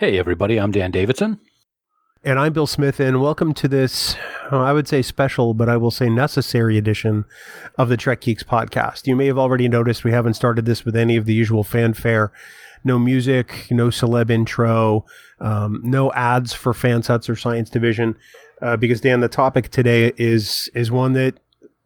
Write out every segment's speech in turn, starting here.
Hey, everybody, I'm Dan Davidson. And I'm Bill Smith, and welcome to this, I would say special, but I will say necessary edition of the Trek Geeks podcast. You may have already noticed we haven't started this with any of the usual fanfare. No music, no celeb intro, um, no ads for Fansets or Science Division, uh, because Dan, the topic today is is one that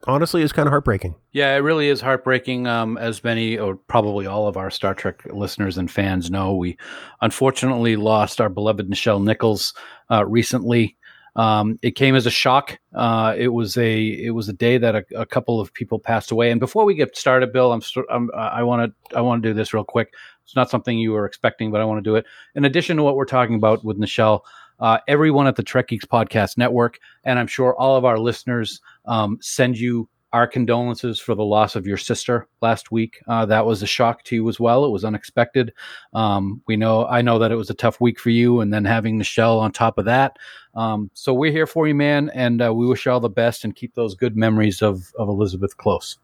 honestly is kind of heartbreaking. Yeah, it really is heartbreaking. Um, as many, or probably all of our Star Trek listeners and fans know, we unfortunately lost our beloved Nichelle Nichols uh, recently. Um, it came as a shock. Uh, it was a it was a day that a, a, couple of people passed away. And before we get started, Bill, I'm, I'm I want to I want to do this real quick. It's not something you were expecting, but I want to do it. In addition to what we're talking about with Nichelle, uh, everyone at the Trek Geeks Podcast Network, and I'm sure all of our listeners um, send you our condolences for the loss of your sister last week. Uh, that was a shock to you as well. It was unexpected. Um, we know, I know that it was a tough week for you, and then having Nichelle on top of that. Um, so we're here for you, man, and uh, we wish you all the best and keep those good memories of of Elizabeth close.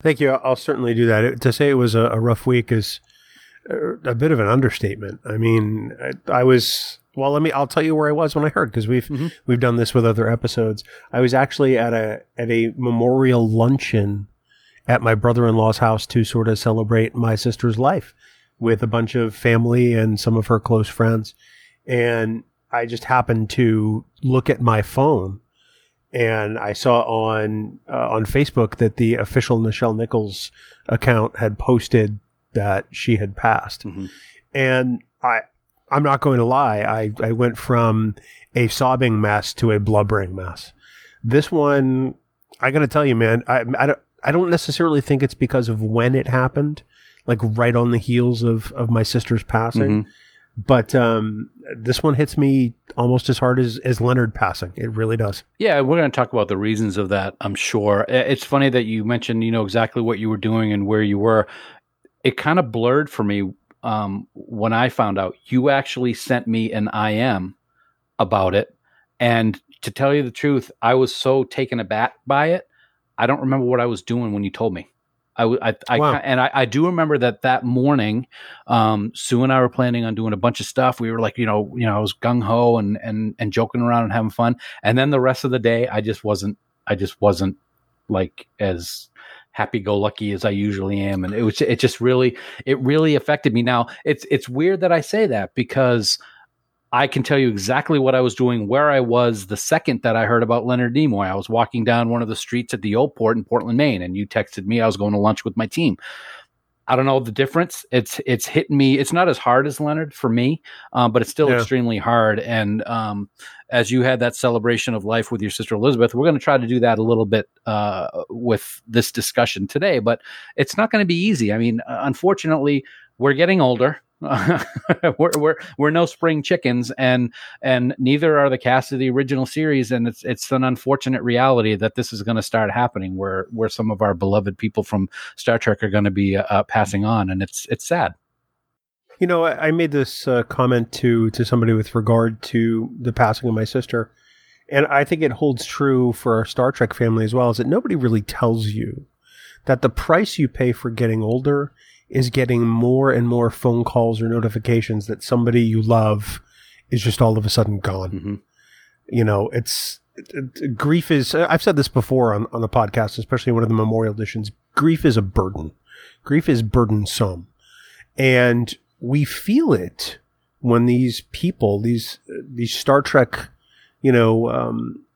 Thank you. I'll certainly do that. To say it was a, a rough week is a bit of an understatement. I mean, I, I was well, let me. I'll tell you where I was when I heard because we've mm-hmm. we've done this with other episodes. I was actually at a at a memorial luncheon at my brother in law's house to sort of celebrate my sister's life with a bunch of family and some of her close friends, and I just happened to look at my phone and I saw on uh, on Facebook that the official Nichelle Nichols account had posted that she had passed, mm-hmm. and I I'm not going to lie. I, I went from a sobbing mess to a blubbering mess. This one, I got to tell you, man, I, I don't, I don't necessarily think it's because of when it happened, like right on the heels of, of my sister's passing. Mm-hmm. But um, this one hits me almost as hard as, as Leonard passing. It really does. Yeah, we're going to talk about the reasons of that, I'm sure. It's funny that you mentioned, you know, exactly what you were doing and where you were. It kind of blurred for me um, when I found out, you actually sent me an IM about it. And to tell you the truth, I was so taken aback by it. I don't remember what I was doing when you told me. I, I, I wow. and I, I, do remember that that morning, um, Sue and I were planning on doing a bunch of stuff. We were like, you know, you know, I was gung ho and and and joking around and having fun. And then the rest of the day, I just wasn't, I just wasn't like as happy go lucky as I usually am. And it was, it just really, it really affected me. Now it's, it's weird that I say that because I can tell you exactly what I was doing, where I was the second that I heard about Leonard Nimoy. I was walking down one of the streets at the old port in Portland, Maine, and you texted me I was going to lunch with my team. I don't know the difference. It's it's hitting me. It's not as hard as Leonard for me, um, but it's still yeah. extremely hard. And um, as you had that celebration of life with your sister Elizabeth, we're going to try to do that a little bit uh, with this discussion today. But it's not going to be easy. I mean, unfortunately, we're getting older. we're, we're we're no spring chickens, and and neither are the cast of the original series. And it's it's an unfortunate reality that this is going to start happening, where where some of our beloved people from Star Trek are going to be uh, passing on, and it's it's sad. You know, I, I made this uh, comment to to somebody with regard to the passing of my sister, and I think it holds true for our Star Trek family as well. Is that nobody really tells you that the price you pay for getting older is getting more and more phone calls or notifications that somebody you love is just all of a sudden gone. Mm-hmm. You know, it's it, it, grief is, I've said this before on, on the podcast, especially one of the memorial editions. Grief is a burden. Grief is burdensome. And we feel it when these people, these, these Star Trek, you know, um,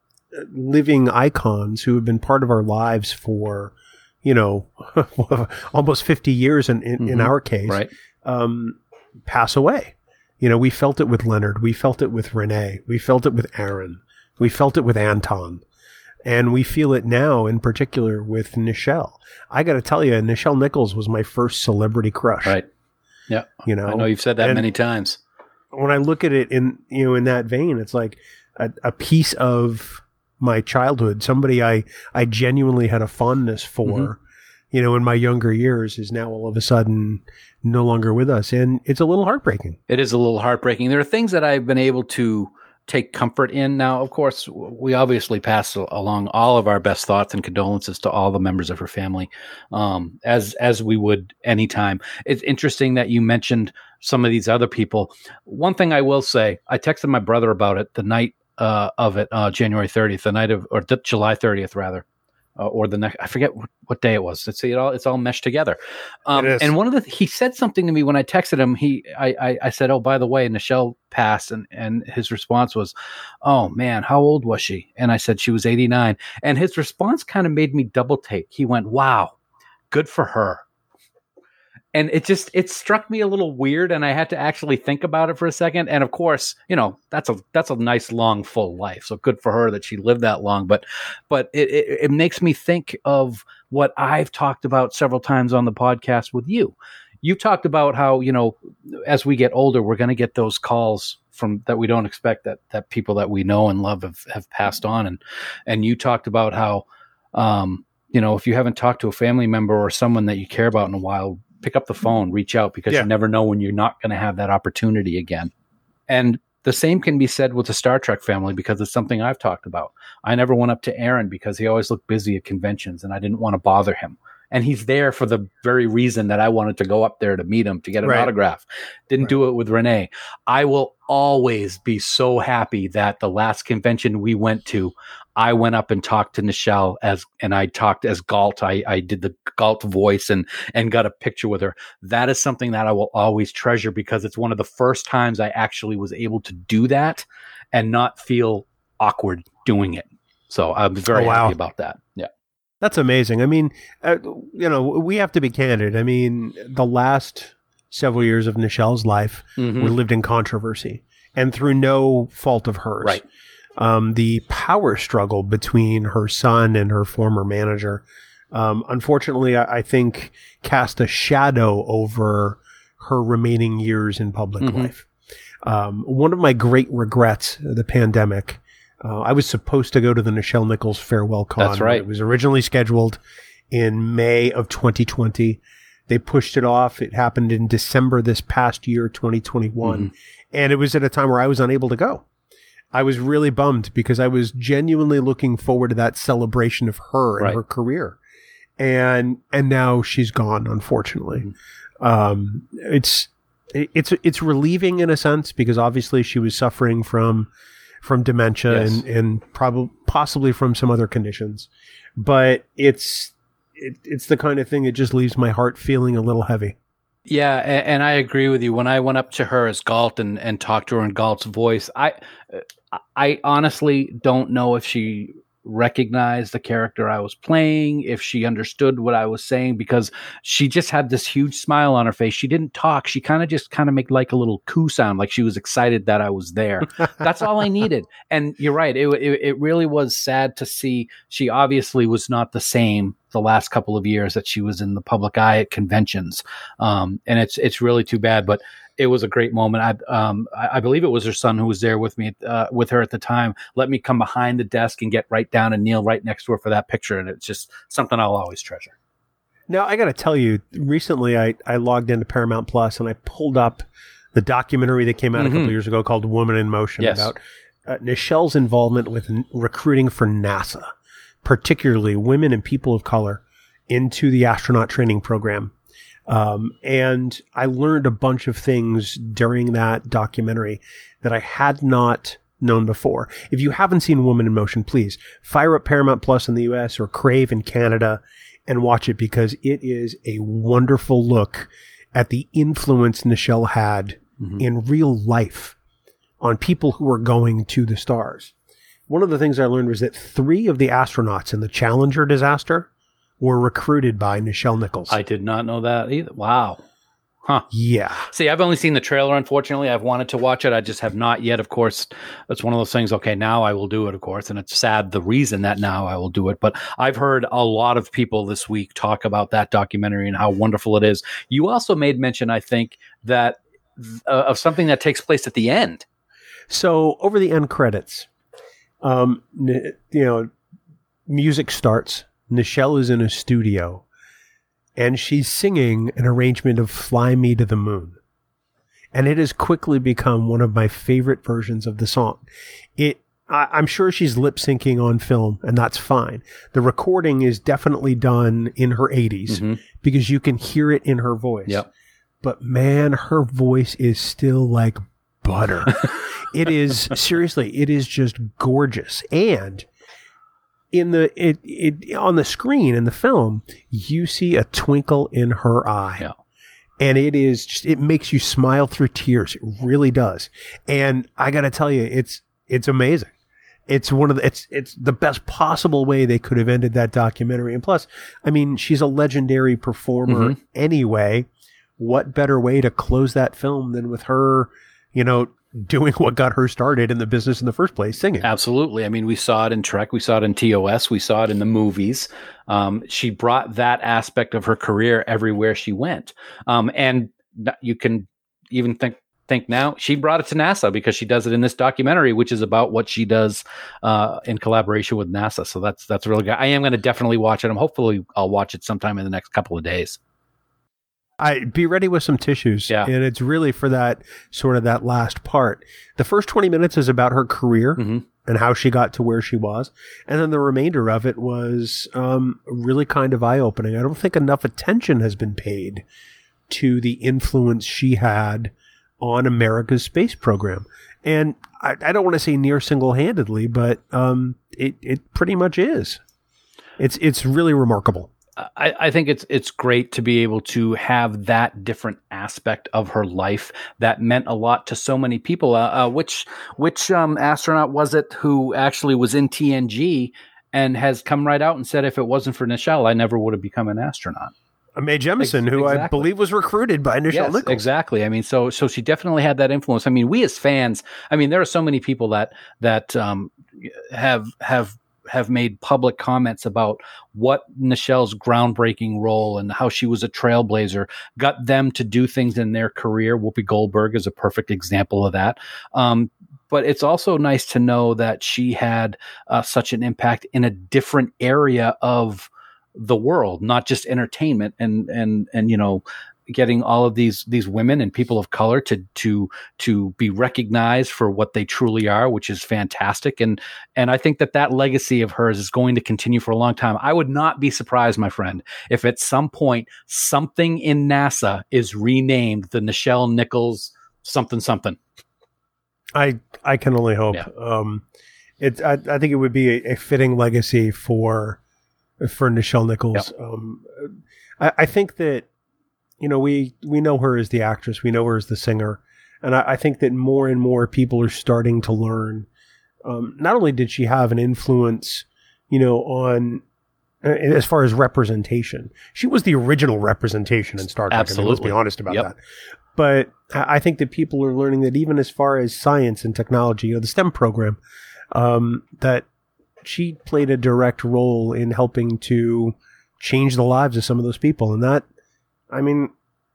living icons who have been part of our lives for you know, almost 50 years in, in, mm-hmm. in our case, right. um, pass away. You know, we felt it with Leonard. We felt it with Renee. We felt it with Aaron. We felt it with Anton. And we feel it now in particular with Nichelle. I got to tell you, Nichelle Nichols was my first celebrity crush. Right. Yeah. You know, I know you've said that many times. When I look at it in, you know, in that vein, it's like a, a piece of my childhood, somebody I, I genuinely had a fondness for, mm-hmm. you know, in my younger years is now all of a sudden no longer with us. And it's a little heartbreaking. It is a little heartbreaking. There are things that I've been able to take comfort in. Now, of course, we obviously pass along all of our best thoughts and condolences to all the members of her family, um, as as we would anytime. It's interesting that you mentioned some of these other people. One thing I will say, I texted my brother about it the night uh, of it, uh, January 30th, the night of, or July 30th, rather uh, or the next. I forget what, what, day it was. It's it all it's all meshed together. Um, and one of the he said something to me when I texted him. He I, I, I said, oh by the way, Nichelle passed, and and his response was, oh man, how old was she? And I said she was eighty nine. And his response kind of made me double take. He went, wow, good for her and it just it struck me a little weird and i had to actually think about it for a second. And of course you know that's a that's a nice long full life. So good for her that she lived that long. But but it, it, it makes me think of what i've talked about several times on the podcast with you. You talked about how you know as we get older we're going to get those calls from that we don't expect that that people that we know and love have, have passed on. And and you talked about how um you know if you haven't talked to a family member or someone that you care about in a while pick up the phone, reach out because yeah. you never know when you're not going to have that opportunity again. And the same can be said with the Star Trek family because it's something I've talked about. I never went up to Aaron because he always looked busy at conventions and I didn't want to bother him. And he's there for the very reason that I wanted to go up there to meet him to get an right. autograph. Didn't right. do it with Renee. I will always be so happy that the last convention we went to, I went up and talked to Nichelle as, and I talked as Galt. I, I did the Galt voice and, and got a picture with her. That is something that I will always treasure because it's one of the first times I actually was able to do that and not feel awkward doing it. So I'm very oh, wow. happy about that. Yeah. That's amazing. I mean, uh, you know, we have to be candid. I mean, the last several years of Nichelle's life mm-hmm. were lived in controversy and through no fault of hers. Right um, the power struggle between her son and her former manager, um, unfortunately, I, I, think cast a shadow over her remaining years in public mm-hmm. life. Um, one of my great regrets, the pandemic, uh, I was supposed to go to the Nichelle Nichols farewell con. That's right. It was originally scheduled in May of 2020. They pushed it off. It happened in December this past year, 2021. Mm-hmm. And it was at a time where I was unable to go. I was really bummed because I was genuinely looking forward to that celebration of her and right. her career. And, and now she's gone, unfortunately. Mm-hmm. Um, it's, it's, it's relieving in a sense because obviously she was suffering from, from dementia yes. and, and probably, possibly from some other conditions. But it's, it, it's the kind of thing that just leaves my heart feeling a little heavy. Yeah, and, and, I agree with you. When I went up to her as Galt and, and talked to her in Galt's voice, I uh, I honestly don't know if she recognized the character I was playing, if she understood what I was saying, because she just had this huge smile on her face. She didn't talk. She kind of just kind of made like a little coo sound, like she was excited that I was there. That's all I needed. And you're right. It, it, it really was sad to see. She obviously was not the same the last couple of years that she was in the public eye at conventions. Um, and it's, it's really too bad, but it was a great moment. I, um, I, I, believe it was her son who was there with me, uh, with her at the time. Let me come behind the desk and get right down and kneel right next to her for that picture, and it's just something I'll always treasure. Now I got to tell you, recently I, I logged into Paramount Plus and I pulled up the documentary that came out mm-hmm. a couple mm-hmm. years ago called "Woman in Motion" yes. about uh, Nichelle's involvement with n- recruiting for NASA, particularly women and people of color into the astronaut training program. Um, and I learned a bunch of things during that documentary that I had not known before. If you haven't seen Woman in Motion, please fire up Paramount Plus in the US or Crave in Canada and watch it because it is a wonderful look at the influence Nichelle had mm-hmm. in real life on people who are going to the stars. One of the things I learned was that three of the astronauts in the Challenger disaster were recruited by Nichelle Nichols. I did not know that either. Wow. Huh. Yeah. See, I've only seen the trailer, unfortunately. I've wanted to watch it. I just have not yet. Of course, that's one of those things. Okay, now I will do it, of course. And it's sad the reason that now I will do it. But I've heard a lot of people this week talk about that documentary and how wonderful it is. You also made mention, I think, that uh, of something that takes place at the end. So over the end credits, um, you know, music starts Nichelle is in a studio and she's singing an arrangement of Fly Me to the Moon. And it has quickly become one of my favorite versions of the song. It, I, am sure she's lip syncing on film and that's fine. The recording is definitely done in her 80s mm-hmm. because you can hear it in her voice. Yep. but man, her voice is still like butter. it is seriously, it is just gorgeous. And in the it, it on the screen in the film, you see a twinkle in her eye. Yeah. And it is just it makes you smile through tears. It really does. And I got to tell you it's it's amazing. It's one of the it's it's the best possible way they could have ended that documentary. And plus, I mean, she's a legendary performer Mhm. anyway. What better way to close that film than with her, you know, doing what got her started in the business in the first place, singing. Absolutely. I mean, we saw it in Trek, we saw it in TOS, we saw it in the movies. Um, she brought that aspect of her career everywhere she went. Um, and you can even think think now she brought it to NASA because she does it in this documentary, which is about what she does uh, in collaboration with NASA. So that's that's really good. I am going to definitely watch it. I'm hopefully I'll watch it sometime in the next couple of days. I be ready with some tissues. Yeah. And it's really for that sort of that last part. The first 20 minutes is about her career Mhm. and how she got to where she was. And then the remainder of it was um, really kind of eye opening. I don't think enough attention has been paid to the influence she had on America's space program. And I, I don't want to say near single handedly, but um, it, it pretty much is. It's, it's really remarkable. I, I think it's it's great to be able to have that different aspect of her life that meant a lot to so many people. Uh, uh, which which um, astronaut was it who actually was in TNG and has come right out and said, if it wasn't for Nichelle, I never would have become an astronaut. Mae Jemison, Ex- who I believe was recruited by Nichelle yes, Nichols. exactly. I mean, so so she definitely had that influence. I mean, we as fans, I mean, there are so many people that that um, have have have made public comments about what Nichelle's groundbreaking role and how she was a trailblazer got them to do things in their career. Whoopi Goldberg is a perfect example of that. Um, but it's also nice to know that she had uh, such an impact in a different area of the world, not just entertainment and and and you know getting all of these these women and people of color to to to be recognized for what they truly are which is fantastic and and I think that that legacy of hers is going to continue for a long time I would not be surprised my friend if at some point something in NASA is renamed the Nichelle Nichols something something I I can only hope. Yeah. Um, it I, I think it would be a, a fitting legacy for for Nichelle Nichols. Um, I, I think that you know we we know her as the actress, we know her as the singer, and I, I think that more and more people are starting to learn. Um, not only did she have an influence, you know, on uh, as far as representation, she was the original representation in Star Trek. I mean, let's be honest about Yep. that. But I I think that people are learning that even as far as science and technology, you know, the STEM program, um, that she played a direct role in helping to change the lives of some of those people. And that, I mean,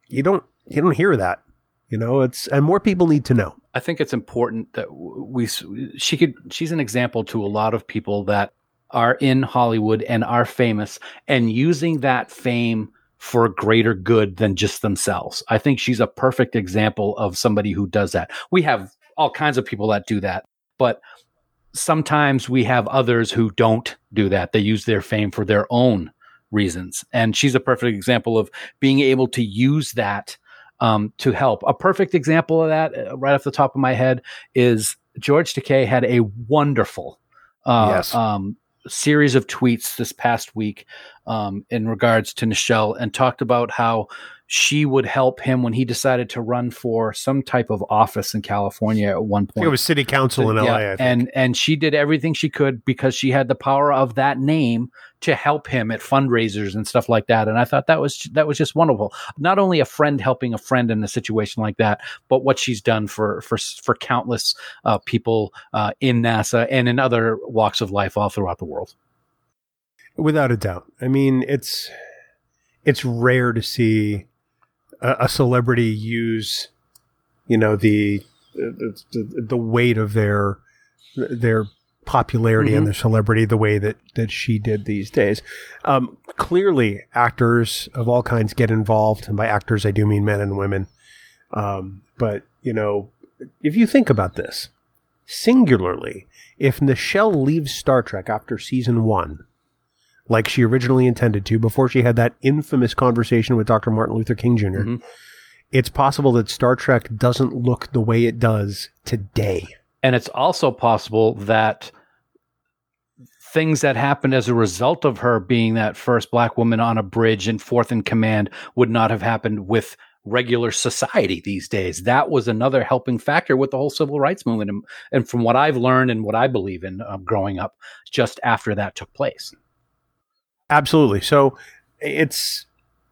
you don't you don't hear that, you know. It's and more people need to know. I think it's important that we she could she's an example to a lot of people that are in Hollywood and are famous and using that fame for greater good than just themselves. I think she's a perfect example of somebody who does that. We have all kinds of people that do that, but sometimes we have others who don't do that. They use their fame for their own reasons. And she's a perfect example of being able to use that um, to help. A perfect example of that, uh, right off the top of my head, is George Takei had a wonderful uh, Yes. um, series of tweets this past week um, in regards to Nichelle and talked about how she would help him when he decided to run for some type of office in California at one point. it was city council in Yeah, LA. I think. and and she did everything she could because she had the power of that name to help him at fundraisers and stuff like that. And I thought that was that was just wonderful. Not only a friend helping a friend in a situation like that, but what she's done for for for countless uh, people uh, in NASA and in other walks of life all throughout the world. Without a doubt. I mean, it's it's rare to see a, a celebrity use, you know, the the, the, weight of their their popularity Mhm. and their celebrity the way that that she did these days. Um, clearly, actors of all kinds get involved, and by actors I do mean men and women. Um, but you know, if you think about this singularly, if Nichelle leaves Star Trek after season one, like she originally intended to, before she had that infamous conversation with Dr. Martin Luther King junior Mhm. it's possible that Star Trek doesn't look the way it does today. And it's also possible that things that happened as a result of her being that first black woman on a bridge and fourth in command would not have happened with regular society these days. That was another helping factor with the whole civil rights movement. And, and from what I've learned and what I believe in uh, growing up, just after that took place. Absolutely. So it's,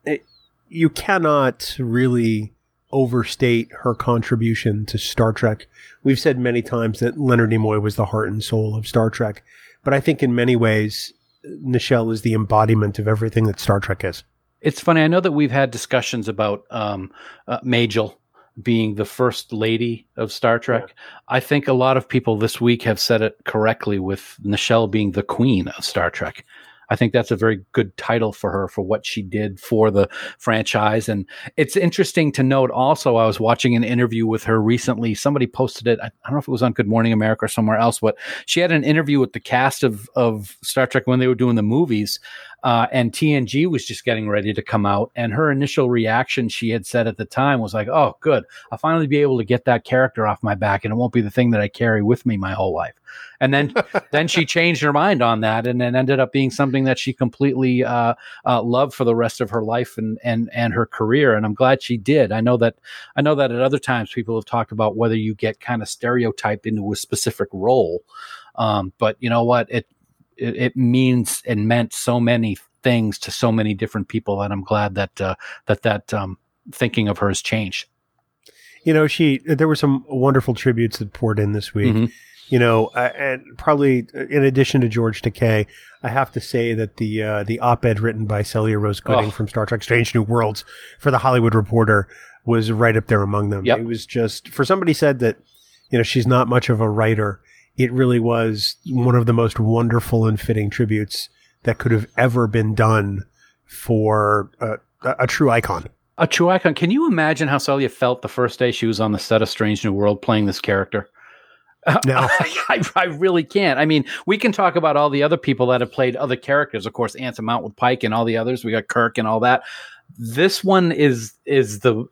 it, you cannot really overstate her contribution to Star Trek. We've said many times that Leonard Nimoy was the heart and soul of Star Trek, but I think in many ways, Nichelle is the embodiment of everything that Star Trek is. It's funny. I know that we've had discussions about um, uh, Majel being the first lady of Star Trek. Yeah. I think a lot of people this week have said it correctly with Nichelle being the queen of Star Trek. I think that's a very good title for her for what she did for the franchise. And it's interesting to note also, I was watching an interview with her recently. Somebody posted it. I don't know if it was on Good Morning America or somewhere else, but she had an interview with the cast of, of Star Trek when they were doing the movies. Uh, and TNG was just getting ready to come out. And her initial reaction, she had said at the time, was like, "Oh, good! I'll finally be able to get that character off my back, and it won't be the thing that I carry with me my whole life." And then, then she changed her mind on that, and then ended up being something that she completely uh, uh, loved for the rest of her life and and and her career. And I'm glad she did. I know that I know that at other times people have talked about whether you get kind of stereotyped into a specific role. Um, but you know what? It it, it means and meant so many things to so many different people and I'm glad that uh, that that um, thinking of her has changed. You know, she there were some wonderful tributes that poured in this week. Mm-hmm. You know, uh, and probably in addition to George Takei, I have to say that the uh, the op-ed written by Celia Rose Gooding oh. from Star Trek: Strange New Worlds for the Hollywood Reporter was right up there among them. Yep. It was just for somebody said that you know she's not much of a writer it really was one of the most wonderful and fitting tributes that could have ever been done for a, a true icon. A true icon. Can you imagine how Celia felt the first day she was on the set of Strange New World playing this character? No, I, I, really can't. I mean, we can talk about all the other people that have played other characters. Of course, Anson Mount with Pike and all the others. We got Kirk and all that this one is is the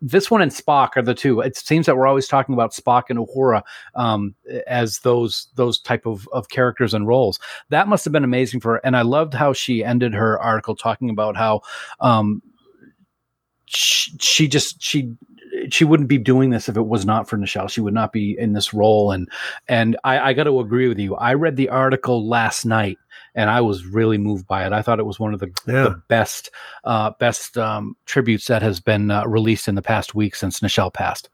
this one and Spock are the two. It seems that we're always talking about Spock and Uhura um, as those those type of, of characters and roles. That must have been amazing for her. And I loved how she ended her article talking about how um, she, she just she she wouldn't be doing this if it was not for Nichelle. She would not be in this role. And and I, I got to agree with you. I read the article last night and I was really moved by it. I thought it was one of the, yeah. the best uh, best um, tributes that has been uh, released in the past week since Nichelle passed.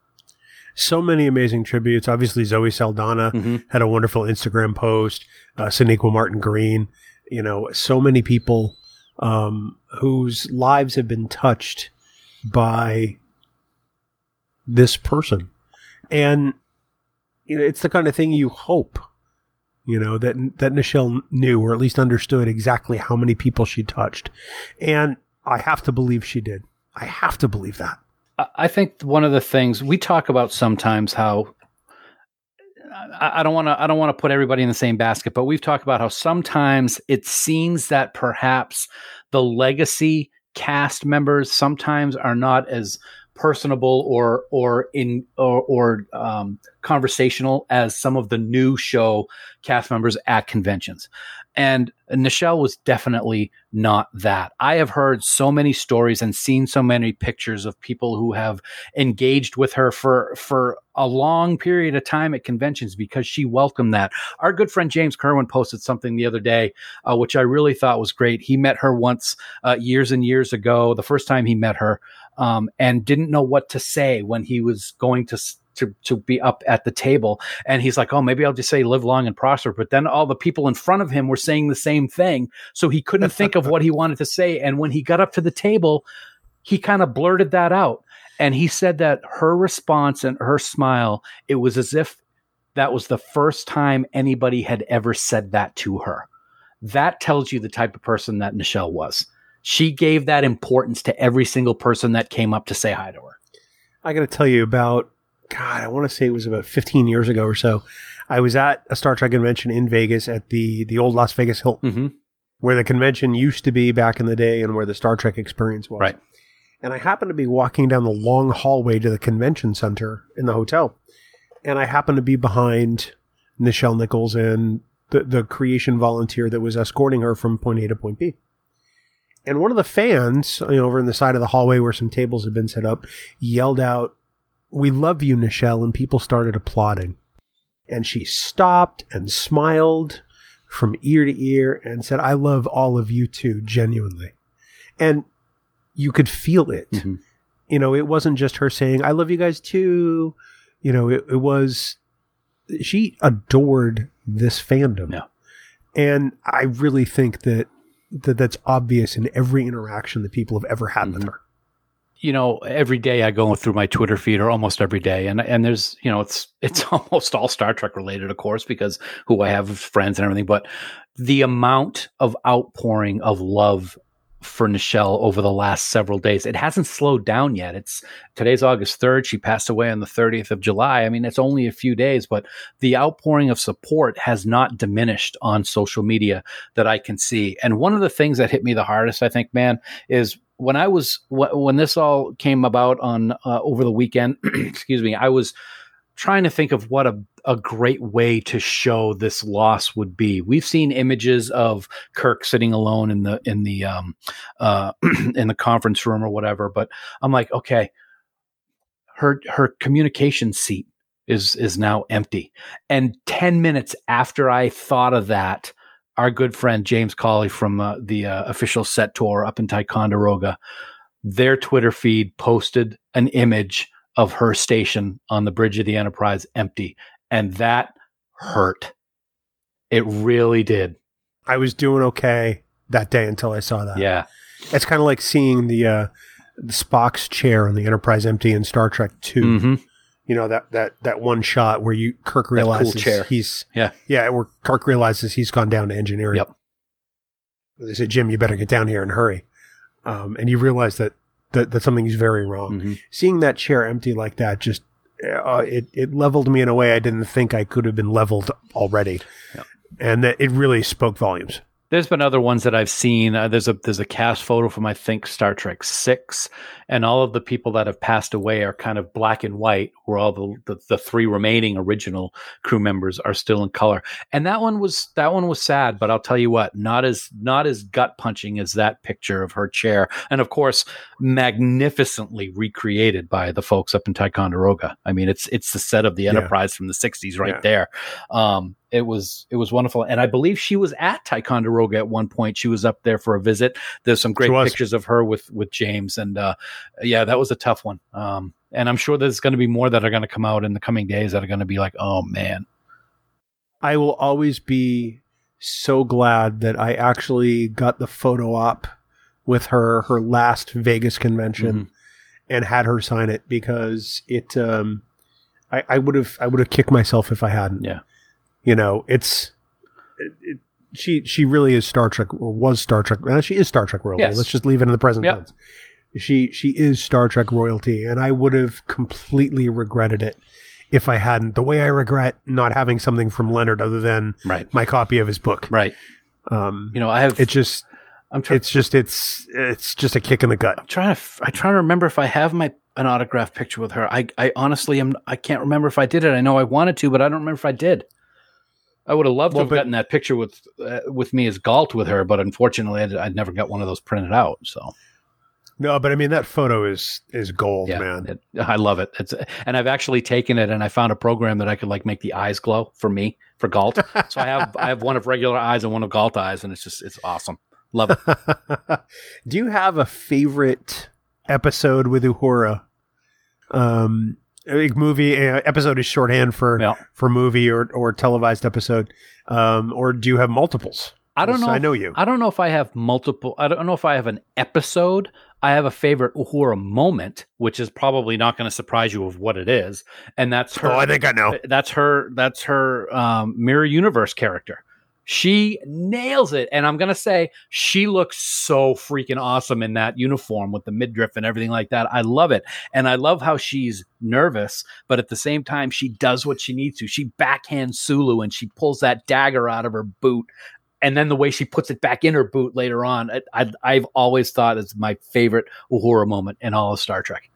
So many amazing tributes. Obviously, Zoe Saldana mm-hmm. had a wonderful Instagram post. Uh, Sonequa Martin Green. You know, so many people um, whose lives have been touched by this person, and you know, it's the kind of thing you hope you know, that, that Nichelle knew or at least understood exactly how many people she touched. And I have to believe she did. I have to believe that. I think one of the things we talk about sometimes how I don't want to I don't want to put everybody in the same basket, but we've talked about how sometimes it seems that perhaps the legacy cast members sometimes are not as personable or or in or, or um, conversational as some of the new show cast members at conventions. And Nichelle was definitely not that. I have heard so many stories and seen so many pictures of people who have engaged with her for for a long period of time at conventions because she welcomed that. Our good friend James Kerwin posted something the other day, uh, which I really thought was great. He met her once uh, years and years ago. The first time he met her, um, and didn't know what to say when he was going to to to be up at the table. And he's like oh maybe i'll just say live long and prosper. But then all the people in front of him were saying the same thing. So he couldn't think of what he wanted to say. And when he got up to the table he kind of blurted that out. And he said that her response and her smile it was as if that was the first time anybody had ever said that to her. That tells you the type of person that nichelle was she gave that importance to every single person that came up to say hi to her. I got to tell you about, God, I want to say it was about 15 years ago or so. I was at a Star Trek convention in Vegas at the, the old Las Vegas Hilton, mm-hmm. where the convention used to be back in the day and where the Star Trek experience was. Right. And I happened to be walking down the long hallway to the convention center in the hotel. And I happened to be behind Nichelle Nichols and the, the creation volunteer that was escorting her from point A to point B. And one of the fans, you know, over in the side of the hallway where some tables had been set up, yelled out, We love you, Nichelle. And people started applauding. And she stopped and smiled from ear to ear and said, I love all of you too, genuinely. And you could feel it. Mhm. You know, it wasn't just her saying, I love you guys too. You know, it, it was, she adored this fandom. Yeah. And I really think that, that that's obvious in every interaction that people have ever had with Mhm. her. you know, every day I go through my Twitter feed, or almost every day, and and there's, you know, it's it's almost all Star Trek related, of course, because who I have friends and everything. But the amount of outpouring of love for Nichelle over the last several days, it hasn't slowed down yet. It's today's August third. She passed away on the thirtieth of July. I mean, it's only a few days, but the outpouring of support has not diminished on social media that I can see. And one of the things that hit me the hardest, I think, man, is when I was when this all came about on uh, over the weekend. excuse me, I was trying to think of what a a great way to show this loss would be. We've seen images of Kirk sitting alone in the in the um uh in the conference room or whatever, but I'm like, okay, her her communication seat is is now empty. And 10 minutes after I thought of that, our good friend James Cawley from uh, the uh, official set tour up in Ticonderoga, their Twitter feed posted an image of her station on the bridge of the Enterprise empty, and that hurt. It really did. I was doing okay that day until I saw that. Yeah, It's kind of like seeing the, uh, the Spock's chair on the Enterprise empty in Star Trek 2. hmm You know, that, that, that one shot where you, Kirk cool realizes chair. he's, Yeah. yeah, where Kirk realizes he's gone down to engineering. Yep. They said, Jim, you better get down here and hurry. Um, and you realize that, that, that something's very wrong. hmm Seeing that chair empty like that just, uh, it, it leveled me in a way I didn't think I could have been leveled already. Yep. And that it really spoke volumes. There's been other ones that I've seen. Uh, there's a there's a cast photo from I think Star Trek Six, and all of the people that have passed away are kind of black and white, where all the, the the three remaining original crew members are still in color. And that one was that one was sad, but I'll tell you what, not as not as gut punching as that picture of her chair, and of course magnificently recreated by the folks up in Ticonderoga. I mean, it's it's the set of the Yeah. Enterprise from the '60s right Yeah. there. Um, it was it was wonderful, and I believe she was at Ticonderoga at one point. She was up there for a visit. There's some great pictures of her with with James, and uh, yeah, that was a tough one. Um, and I'm sure there's going to be more that are going to come out in the coming days that are going to be like, oh man, I will always be so glad that I actually got the photo op with her her last Vegas convention and had her sign it because it um I, I would have I would have kicked myself if I hadn't. Yeah. You know, it's it, it, she she really is Star Trek or was Star Trek. Well, she is Star Trek royalty. Yes. Let's just leave it in the present Yep. tense. She she is Star Trek royalty, and I would have completely regretted it if I hadn't. The way I regret not having something from Leonard other than right, my copy of his book. right. Um, You know, I have. it's just I'm trying. it's just it's it's just a kick in the gut. trying to. f- I try to remember if I have my an autograph picture with her. I I honestly am. I can't remember if I did it. I know I wanted to, but I don't remember if I did. I would have loved to have but- gotten that picture with uh, with me as Galt with her, but unfortunately, I'd, I'd never got one of those printed out. So No, but I mean that photo is is gold, yeah, man. it- I love it. It's and I've actually taken it and I found a program that I could like make the eyes glow for me for Galt. so I have I have one of regular eyes and one of Galt eyes, and it's just it's awesome. Love it. Do you have a favorite episode with Uhura? Um, movie uh, episode is shorthand for Yeah. for movie or or televised episode. Um, or do you have multiples? I don't know. I if- know you. I don't know if I have multiple. I don't know if I have an episode. I have a favorite Uhura moment, which is probably not going to surprise you of what it is, and that's her. oh, I think I know. That's her. That's her um, mirror universe character. She nails it, and I'm gonna say she looks so freaking awesome in that uniform with the midriff and everything like that. I love it, and I love how she's nervous, but at the same time she does what she needs to. She backhands Sulu and she pulls that dagger out of her boot, and then the way she puts it back in her boot later on, I, have always thought it's my favorite Uhura moment in all of Star Trek.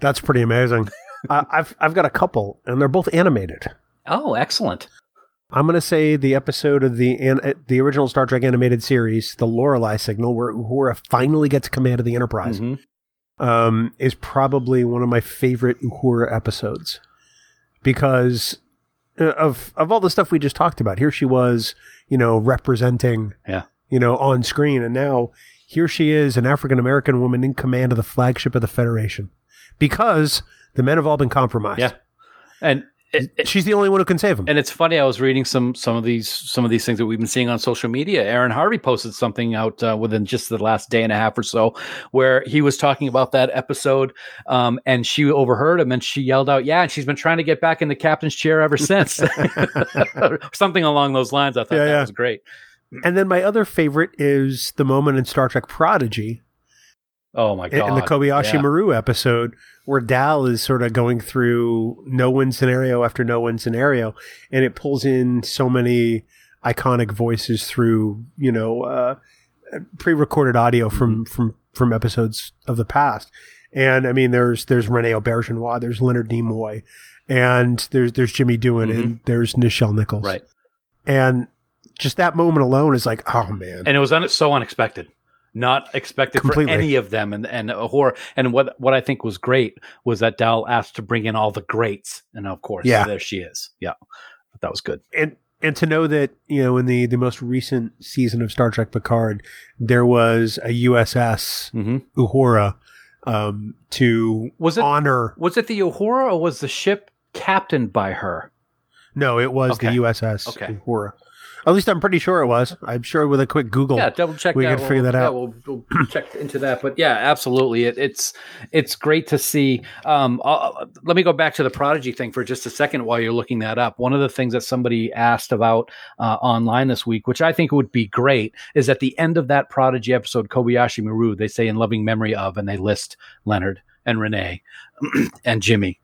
That's pretty amazing. uh, I've I've got a couple, and they're both animated. Oh, excellent! I'm going to say the episode of the an, uh, the original Star Trek animated series, the Lorelei signal, where Uhura finally gets command of the Enterprise, mm-hmm. um, is probably one of my favorite Uhura episodes because uh, of of all the stuff we just talked about. Here she was, you know, representing, yeah, you know, on screen, and now here she is, an African American woman in command of the flagship of the Federation, because the men have all been compromised. Yeah, and it, it, she's the only one who can save him. And it's funny. I was reading some some of these some of these things that we've been seeing on social media. Aaron Harvey posted something out uh, within just the last day and a half or so, where he was talking about that episode, um, and she overheard him, and she yelled out, "Yeah!" And she's been trying to get back in the captain's chair ever since. something along those lines. I thought yeah, that yeah. was great. And then my other favorite is the moment in Star Trek Prodigy. Oh my god! In the Kobayashi yeah. Maru episode, where Dal is sort of going through no win scenario after no win scenario, and it pulls in so many iconic voices through you know uh, pre-recorded audio from mm-hmm. from from episodes of the past. And I mean, there's there's Rene Auberjonois, there's Leonard Nimoy, and there's there's Jimmy Doohan, mm-hmm. and there's Nichelle Nichols, right? And just that moment alone is like, oh man! And it was un- so unexpected not expected Completely. for any of them and and horror and what what I think was great was that Dal asked to bring in all the greats and of course yeah. there she is yeah that was good and and to know that you know in the the most recent season of Star Trek Picard there was a USS mm-hmm. Uhura um, to was it, honor was it the Uhura or was the ship captained by her no it was okay. the USS okay. Uhura at least I'm pretty sure it was. I'm sure with a quick Google, yeah, double check. We that. can figure that yeah, out. We'll, we'll check into that. But yeah, absolutely, it, it's it's great to see. Um, let me go back to the Prodigy thing for just a second while you're looking that up. One of the things that somebody asked about uh, online this week, which I think would be great, is at the end of that Prodigy episode, Kobayashi Maru, they say in loving memory of, and they list Leonard and Renee and Jimmy.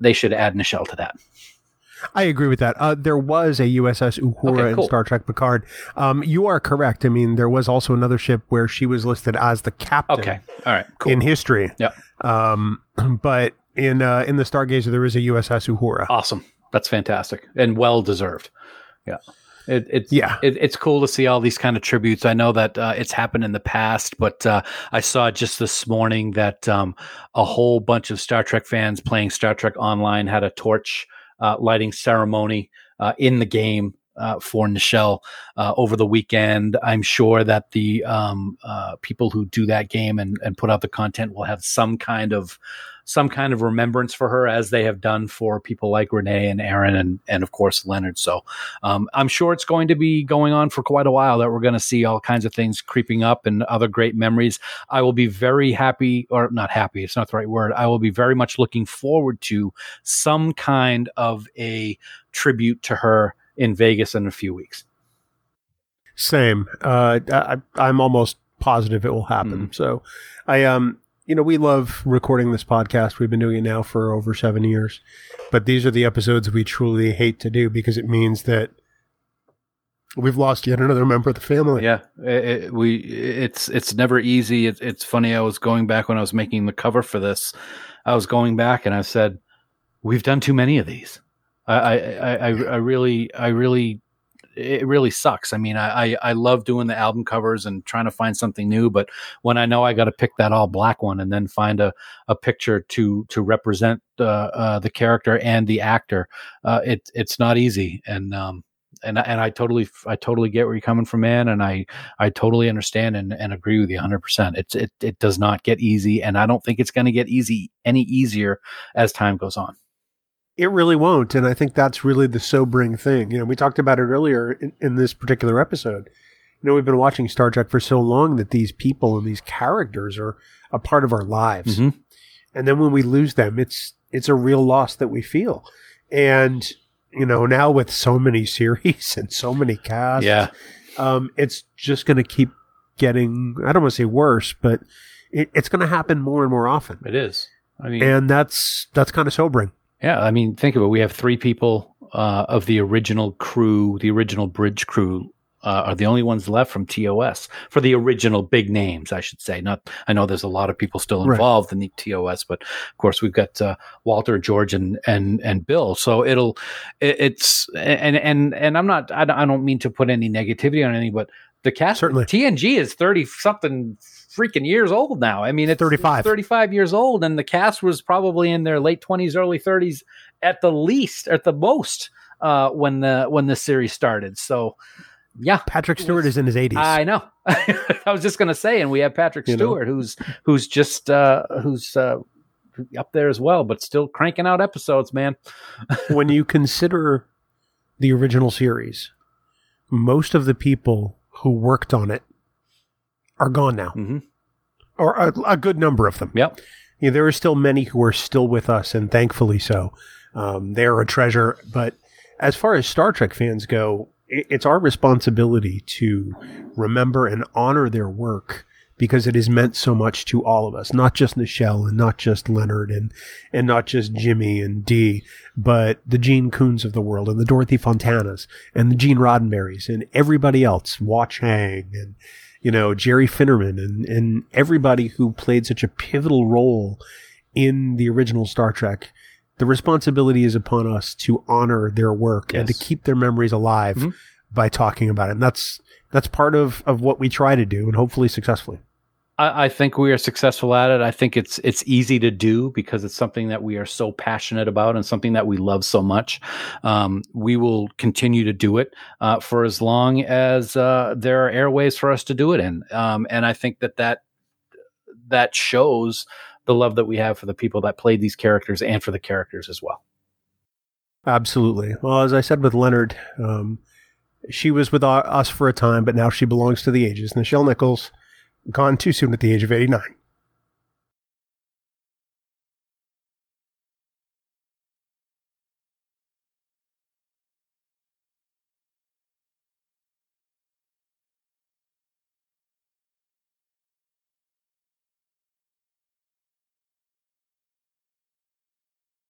They should add Nichelle to that. I agree with that. Uh, there was a USS Uhura okay, cool. in Star Trek Picard. Um, you are correct. I mean, there was also another ship where she was listed as the captain. Okay, all right, cool. In history, yeah. Um, but in uh, in the Stargazer, there is a USS Uhura. Awesome. That's fantastic and well deserved. Yeah. It, it's yeah, it, it's cool to see all these kind of tributes. I know that uh, it's happened in the past, but uh, I saw just this morning that um, a whole bunch of Star Trek fans playing Star Trek Online had a torch lighting ceremony uh, in the game uh, for Nichelle uh, over the weekend. I'm sure that the um, uh, people who do that game and, and put out the content will have some kind of some kind of remembrance for her as they have done for people like Renee and Aaron and, and of course Leonard. So um, I'm sure it's going to be going on for quite a while that we're going to see all kinds of things creeping up and other great memories. I will be very happy, or not happy, it's not the right word. I will be very much looking forward to some kind of a tribute to her in Vegas in a few weeks. Same. Uh, I, I'm almost positive it will happen. Mm. So I um you know, we love recording this podcast. We've been doing it now for over seven years, but these are the episodes we truly hate to do because it means that we've lost yet another member of the family. Yeah, it, it, we it's it's never easy. It, it's funny. I was going back when I was making the cover for this. I was going back and I said, "We've done too many of these." I I I, I really I really it really sucks. I mean, I, I, I love doing the album covers and trying to find something new, but when I know I got to pick that all black one and then find a, a picture to to represent uh, uh, the character and the actor, uh, it it's not easy. And um, and and I totally I totally get where you're coming from, man, and I I totally understand and, and agree with you 100. percent It's it it does not get easy, and I don't think it's going to get easy any easier as time goes on. It really won't. And I think that's really the sobering thing. You know, we talked about it earlier in, in this particular episode. You know, we've been watching Star Trek for so long that these people and these characters are a part of our lives. Mm-hmm. And then when we lose them, it's, it's a real loss that we feel. And, you know, now with so many series and so many casts, yeah. um, it's just going to keep getting, I don't want to say worse, but it, it's going to happen more and more often. It is. I mean, and that's, that's kind of sobering. Yeah, I mean, think of it. We have three people uh, of the original crew, the original bridge crew, uh, are the only ones left from TOS for the original big names, I should say. Not, I know there's a lot of people still involved right. in the TOS, but of course we've got uh, Walter, George, and and and Bill. So it'll, it, it's and and and I'm not, I don't mean to put any negativity on any, but the cast certainly TNG is thirty something freaking years old now. I mean, it's 35. 35 years old, and the cast was probably in their late 20s, early 30s at the least, at the most, uh, when the when the series started. So, yeah, Patrick Stewart was, is in his 80s. I know. I was just going to say, and we have Patrick you Stewart, know? who's who's just uh, who's uh, up there as well, but still cranking out episodes, man. when you consider the original series, most of the people who worked on it are gone now, mm-hmm. Or a, a, good number of them. Yep. Yeah, there are still many who are still with us, and thankfully so. Um, they are a treasure. But as far as Star Trek fans go, it's our responsibility to remember and honor their work because it has meant so much to all of us, not just Nichelle and not just Leonard and, and not just Jimmy and Dee, but the Gene Coons of the world and the Dorothy Fontanas and the Gene Roddenberrys and everybody else, Wah Chang and, you know, Jerry Finnerman and, and everybody who played such a pivotal role in the original Star Trek. The responsibility is upon us to honor their work yes. and to keep their memories alive mm-hmm. by talking about it. And that's, that's part of, of what we try to do and hopefully successfully. I, I think we are successful at it. I think it's it's easy to do because it's something that we are so passionate about and something that we love so much. Um, we will continue to do it uh, for as long as uh, there are airways for us to do it in. Um, and I think that that that shows the love that we have for the people that played these characters and for the characters as well. Absolutely. Well, as I said with Leonard, um, she was with us for a time, but now she belongs to the ages. Nichelle Nichols gone too soon at the age of 89.